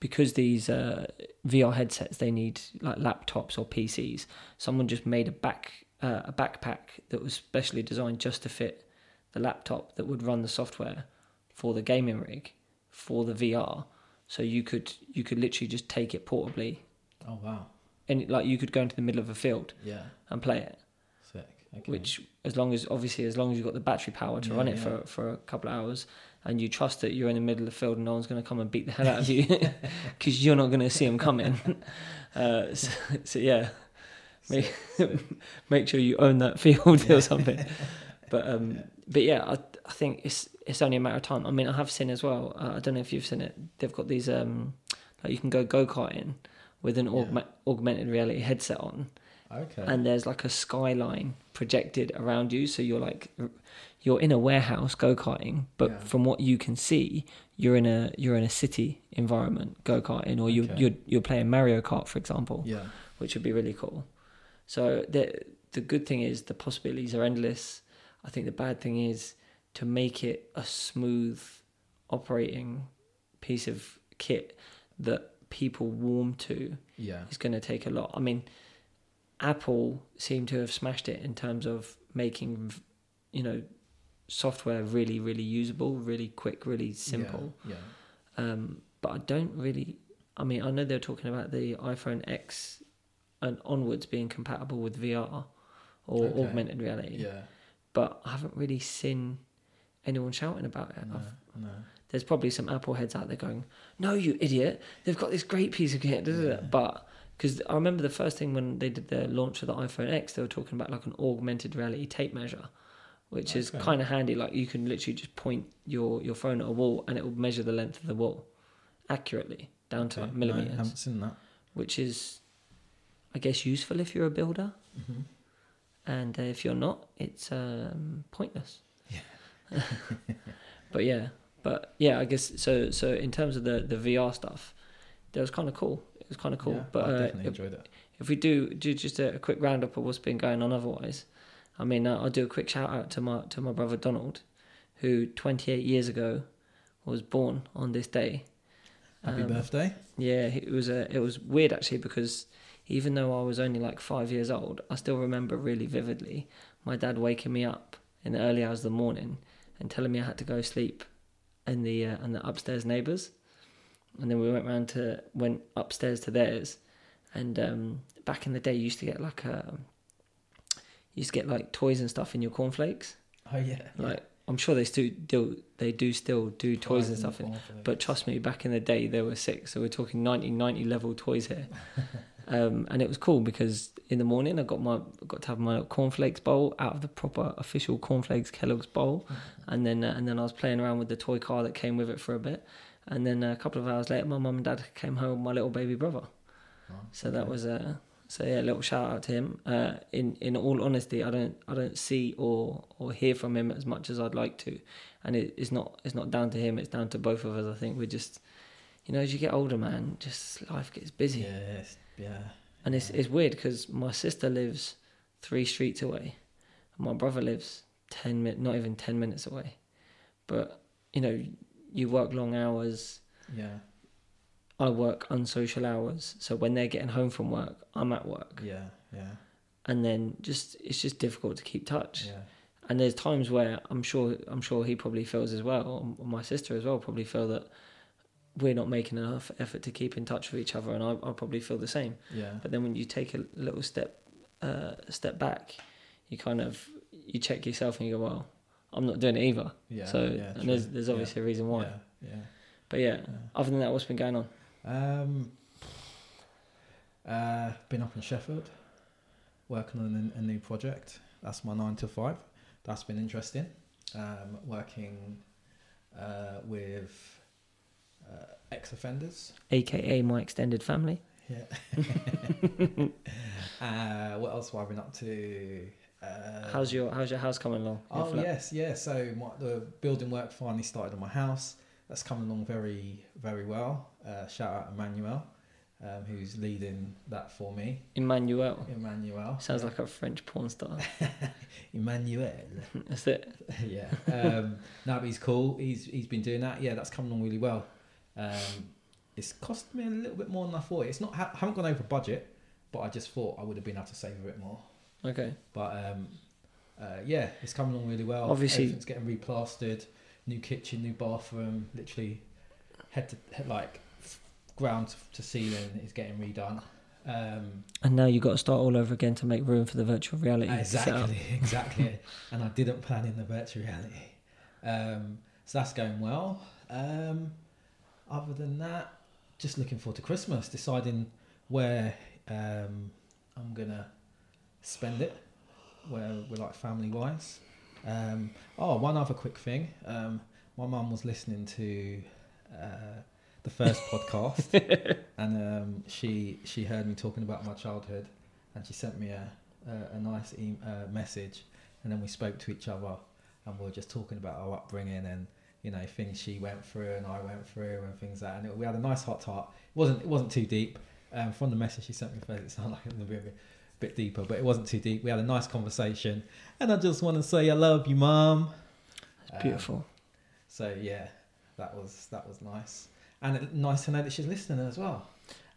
because these uh, VR headsets they need like laptops or PCs. Someone just made a back uh, a backpack that was specially designed just to fit the laptop that would run the software for the gaming rig for the VR. So you could you could literally just take it portably Oh wow. and like you could go into the middle of a field Yeah. and play it. Okay. which as long as obviously as long as you've got the battery power to Yeah, run it yeah. for for a couple of hours and you trust that you're in the middle of the field and no one's going to come and beat the hell out of you because you're not going to see them coming. Uh, so, so yeah. Make, make sure you own that field or something. But um but yeah I, I think it's it's only a matter of time. I mean I have seen as well uh, I don't know if you've seen it they've got these um Like you can go go karting with an Yeah. augma- augmented reality headset on, Okay. and there's like a skyline projected around you, so you're like you're in a warehouse go karting, but Yeah. from what you can see, you're in a you're in a city environment go karting, or you Okay. you're you're playing Mario Kart, for example yeah. which would be really cool. So the the good thing is the possibilities are endless. I think the bad thing is to make it a smooth operating piece of kit that people warm to Yeah. is going to take a lot. I mean, Apple seem to have smashed it in terms of making, you know, software really, really usable, really quick, really simple. Yeah. Um, but I don't really. I mean, I know they're talking about the iPhone X and onwards being compatible with VR or Okay. augmented reality, Yeah. but I haven't really seen anyone shouting about it. No. No. There's probably some Apple heads out there going, "No, you idiot! They've got this great piece of kit." da, da, da." Yeah. But because I remember the first thing when they did the launch of the iPhone X, they were talking about like an augmented reality tape measure, which is kind of handy. Like you can literally just point your your phone at a wall and it will measure the length of the wall accurately down to Okay. like No, millimeters, haven't seen that. which is, I guess, useful if you're a builder, hmm and uh, if you're not, it's um, pointless. Yeah. but yeah, but yeah, I guess so. So in terms of the the VR stuff, that was kind of cool. It was kind of cool. Yeah, but I uh, definitely if, enjoyed it. if we do do just a, a quick roundup of what's been going on otherwise, I mean, uh, I'll do a quick shout out to my to my brother Donald, who 28 years ago was born on this day. Happy Um, birthday. Yeah, it was a, it was weird actually because even though I was only like five years old, I still remember really vividly my dad waking me up in the early hours of the morning and telling me I had to go sleep in the uh, in the upstairs neighbours, and then we went round to went upstairs to theirs, and um, back in the day you used to get like a you used to get like toys and stuff in your cornflakes. Oh yeah. Like I'm sure they still do they do still do toys and stuff in but trust me, back in the day, there were six. So we're talking 1990 level toys here. um, and it was cool because in the morning I got my got to have my cornflakes bowl out of the proper official cornflakes Kellogg's bowl, and then uh, and then I was playing around with the toy car that came with it for a bit, and then a couple of hours later, my mum and dad came home with my little baby brother. So that was a so yeah, a little shout out to him. Uh, in in all honesty, I don't I don't see or or hear from him as much as I'd like to, and it, it's not it's not down to him. It's down to both of us. I think we're just, you know, as you get older, man, just life gets busy, Yes. Yeah. and it's it's weird because my sister lives three streets away, and my brother lives ten not even ten minutes away, but you know, you work long hours. Yeah. I work unsocial hours, so when they're getting home from work, I'm at work, Yeah. Yeah. and then just it's just difficult to keep touch. Yeah. And there's times where I'm sure I'm sure he probably feels as well, or my sister as well, probably feel that we're not making enough effort to keep in touch with each other, and I, I probably feel the same. Yeah. But then when you take a little step uh, step back, you kind of you check yourself and you go, well, I'm not doing it either. Yeah. so yeah, and there's there's Yeah. obviously a reason why. Yeah. Yeah. But yeah, yeah. other than that, what's been going on? Um, uh, been up in Sheffield, working on a, a new project. That's my nine to five. That's been interesting. Um, working uh, with uh, ex-offenders. AKA my extended family. Yeah. uh, what else have I been up to? Uh, How's your how's your house coming along? Your Oh flat? yes, yeah. So my, the building work finally started on my house. That's coming along very, very well. Uh, shout out Emmanuel, um, who's leading that for me. Emmanuel. Emmanuel Sounds yeah. like a French porn star. Emmanuel. That's it. yeah. Um, no, but he's cool. He's he's been doing that. Yeah, that's coming along really well. Um, it's cost me a little bit more than I thought. It's not. I haven't gone over budget, but I just thought I would have been able to save a bit more. Okay. But um, uh, yeah, it's coming along really well. Obviously- it's getting replastered, new kitchen, new bathroom, literally head to head, like ground to ceiling is getting redone. Um, And now you've got to start all over again to make room for the virtual reality. exactly, exactly. and I didn't plan in the virtual reality, um, so that's going well. Um, other than that, just looking forward to Christmas, deciding where um, I'm gonna spend it, where we're like family wise. Um, oh, one other quick thing. Um, my mum was listening to uh, the first podcast, and um, she she heard me talking about my childhood, and she sent me a a, a nice e- uh, message, and then we spoke to each other, and we were just talking about our upbringing and you know things she went through and I went through and things like that, and it, we had a nice hot talk. It wasn't it wasn't too deep. Um, from the message she sent me first, it sounded like it was a bit, bit, bit deeper, but it wasn't too deep. We had a nice conversation, and I just want to say I love you, mom. It's beautiful. So yeah, that was that was nice, and it, nice to know that she's listening as well.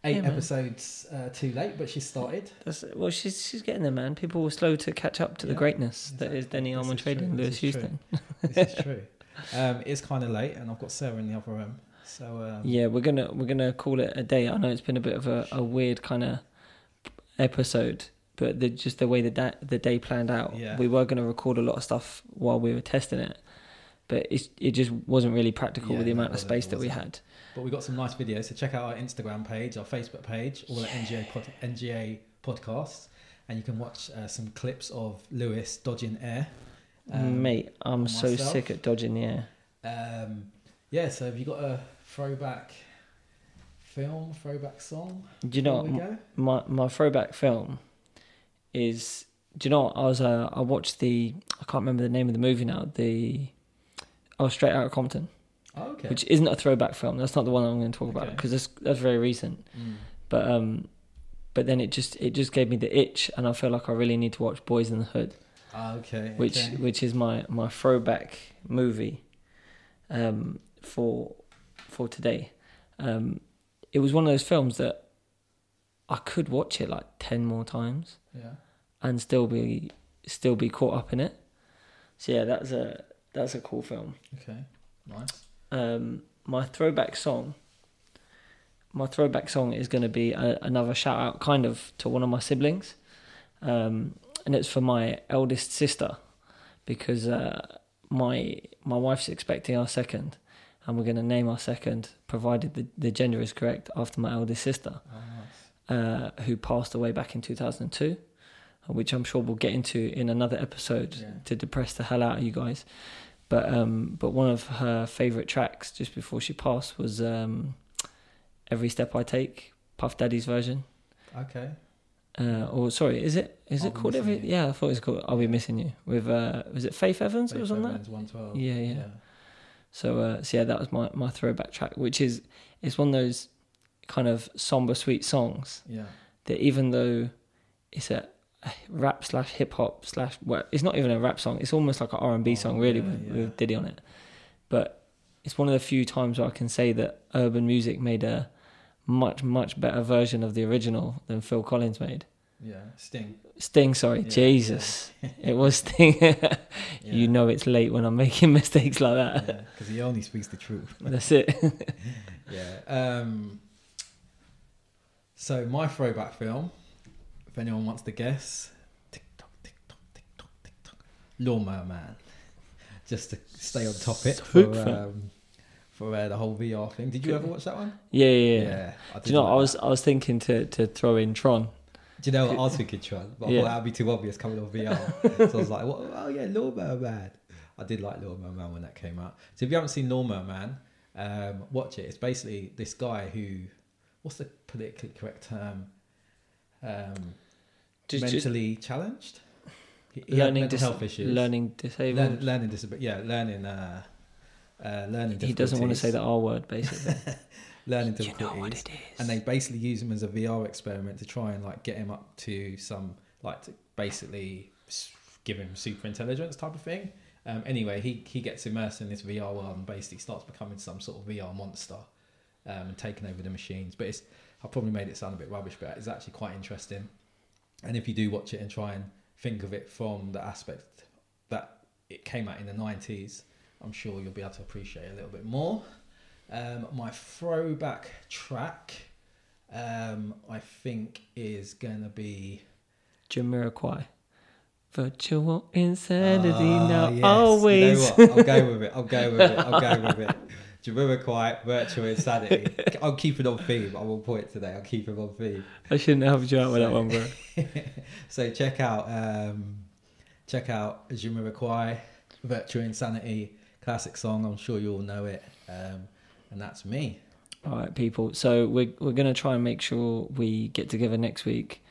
Eight Yeah, episodes uh, too late, but she started. That's, well, she's she's getting there, man. People were slow to catch up to the Yeah, greatness that is. Denny Armand is Trading, this Lewis. Houston. This is true. Um, it's kind of late, and I've got Sarah in the other room. So um, Yeah, we're gonna we're gonna call it a day. I know it's been a bit of a, a weird kind of episode, but the, just the way the da- the day planned out, Yeah. we were gonna record a lot of stuff while we were testing it, but it it just wasn't really practical Yeah, with the amount of space that we had. But we got some nice videos. So check out our Instagram page, our Facebook page, all the NGA pod, NGA podcasts, and you can watch uh, some clips of Lewis dodging air. Um, Mate, I'm so sick at dodging the air. Um, yeah. So have you got a throwback film, throwback song? Do you know what? my my throwback film is do you know what? I was uh, I watched the I can't remember the name of the movie now the oh Straight out of Compton Oh, okay. which isn't a throwback film that's not the one I'm going to talk about because that's that's very recent Mm. but um but then it just it just gave me the itch and I feel like I really need to watch Boys in the Hood Ah, okay. which okay. which is my my throwback movie um for for today um it was one of those films that I could watch it like 10 more times yeah. and still be still be caught up in it. So yeah, that's a that's a cool film. Okay. Nice. Um, my throwback song, my throwback song is going to be a, another shout out, kind of to one of my siblings, um, and it's for my eldest sister because uh, my my wife's expecting our second, and we're going to name our second, provided the, the gender is correct, after my eldest sister Oh, nice. uh, who passed away back in 2002, uh, which I'm sure we'll get into in another episode Yeah. to depress the hell out of you guys. But um, but one of her favourite tracks just before she passed was um, "Every Step I Take," Puff Daddy's version. Okay. Uh, or sorry, is it is I'll it called every? You. Yeah, I thought it was called "I'll Be Missing You" with uh, was it Faith Evans that Faith was on that? Evans, 112. Yeah, yeah. So uh, so yeah, that was my, my throwback track, which is it's one of those kind of somber, sweet songs Yeah. that even though it's a rap slash hip hop slash well, it's not even a rap song. It's almost like an R and B Oh, song, really, yeah, with, yeah. with Diddy on it. But it's one of the few times where I can say that urban music made a much much better version of the original than Phil Collins made. Yeah. Sting. Sting, sorry, Yeah, Jesus, it was Sting. Yeah. You know it's late when I'm making mistakes like that. Because he only speaks the truth. That's it. Yeah. Um, so my throwback film, if anyone wants to guess, tick tock, tick tock, tick tock, tick tock, Lawnmower Man. Just to stay on topic for um, for uh, the whole VR thing. Did you ever watch that one? yeah, yeah, yeah. I Do you know? like I was that. I was thinking to to throw in Tron. Do you know what I was thinking, Tron? But I thought that'd be too obvious coming on VR. so I was like, what? oh yeah, Lawnmower Man. I did like Lawnmower Man when that came out. So if you haven't seen Lawnmower Man, um, watch it. It's basically this guy who, what's the politically correct term? Um, just mentally challenged. He, he learning dis- health issues. learning disabled. Learn, learning disability. Yeah, learning. Uh, uh, learning. he doesn't want to say the R word, basically. Learning you difficulties. know what it is. and they basically use him as a VR experiment to try and like get him up to some like to basically give him super intelligence type of thing. Um, anyway, he he gets immersed in this VR world and basically starts becoming some sort of VR monster um, and taking over the machines. But it's I probably made it sound a bit rubbish, but it's actually quite interesting. And if you do watch it and try and think of it from the aspect that it came out in the nineties, I'm sure you'll be able to appreciate it a little bit more. Um, my throwback track, um, I think, is gonna be Jamiroquai. Virtual insanity Ah, now, yes. always. You know what? I'll go with it. I'll go with it. I'll go with it. Jamiroquai, virtual insanity. I'll keep it on theme. I won't point today. I'll keep it on theme. I shouldn't have you out with that one, bro. so check out um, check out Jamiroquai, Virtual Insanity, classic song. I'm sure you all know it. Um, and that's me. All right, people. So we're we're gonna try and make sure we get together next week.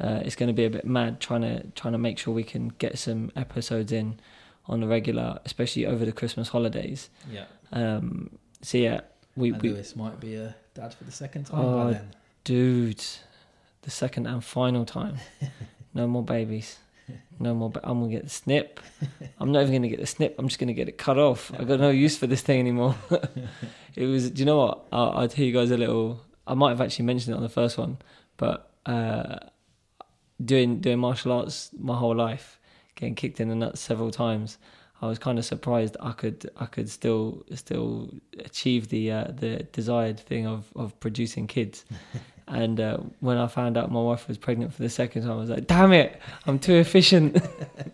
Uh, it's going to be a bit mad trying to trying to make sure we can get some episodes in on the regular, especially over the Christmas holidays. Yeah. Um, so yeah, we, and we Lewis might be a dad for the second time Oh, by then. dude, the second and final time, no more babies, no more. but I'm gonna get the snip. I'm not even gonna get the snip. I'm just gonna get it cut off. I got no use for this thing anymore. it was. Do you know what? I'll, I'll tell you guys a little. I might have actually mentioned it on the first one, but uh, doing doing martial arts my whole life, getting kicked in the nuts several times. I was kind of surprised I could I could still still achieve the uh, the desired thing of, of producing kids. and uh, when I found out my wife was pregnant for the second time, I was like, "Damn it, I'm too efficient."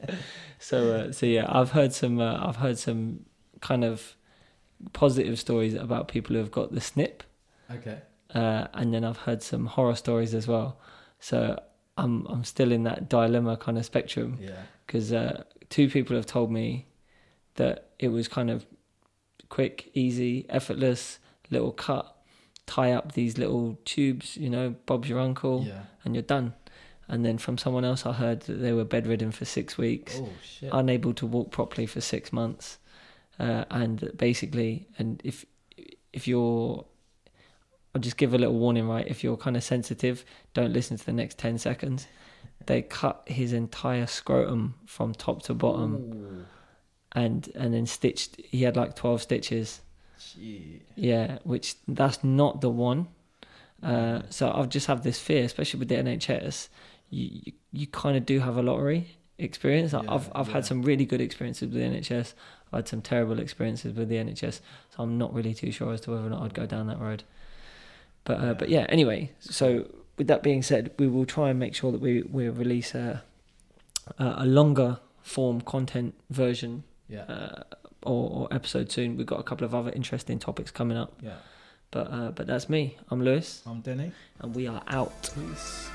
so uh, so yeah, I've heard some uh, I've heard some kind of positive stories about people who have got the snip, Okay. uh, and then I've heard some horror stories as well. So I'm I'm still in that dilemma kind of spectrum Yeah. because uh, two people have told me that it was kind of quick, easy, effortless, little cut, tie up these little tubes, you know, Bob's your uncle, Yeah. and you're done. And then from someone else, I heard that they were bedridden for six weeks, Oh shit. unable to walk properly for six months, uh, and basically, and if if you're I'll just give a little warning, right? If you're kind of sensitive, don't listen to the next 10 seconds. They cut his entire scrotum from top to bottom Ooh, and and then stitched he had like 12 stitches. shit. Yeah, which that's not the one. Uh, so I've just have this fear, especially with the NHS. You you, you kind of do have a lottery experience. Yeah, I've I've yeah. had some really good experiences with the NHS. I've had some terrible experiences with the NHS. So I'm not really too sure as to whether or not I'd go down that road. But uh, but yeah. Anyway, so with that being said, we will try and make sure that we we release a a a longer form content version Yeah. uh, or, or episode soon. We've got a couple of other interesting topics coming up. yeah. But uh, but that's me. I'm Lewis, I'm Denny. and we are out. Peace.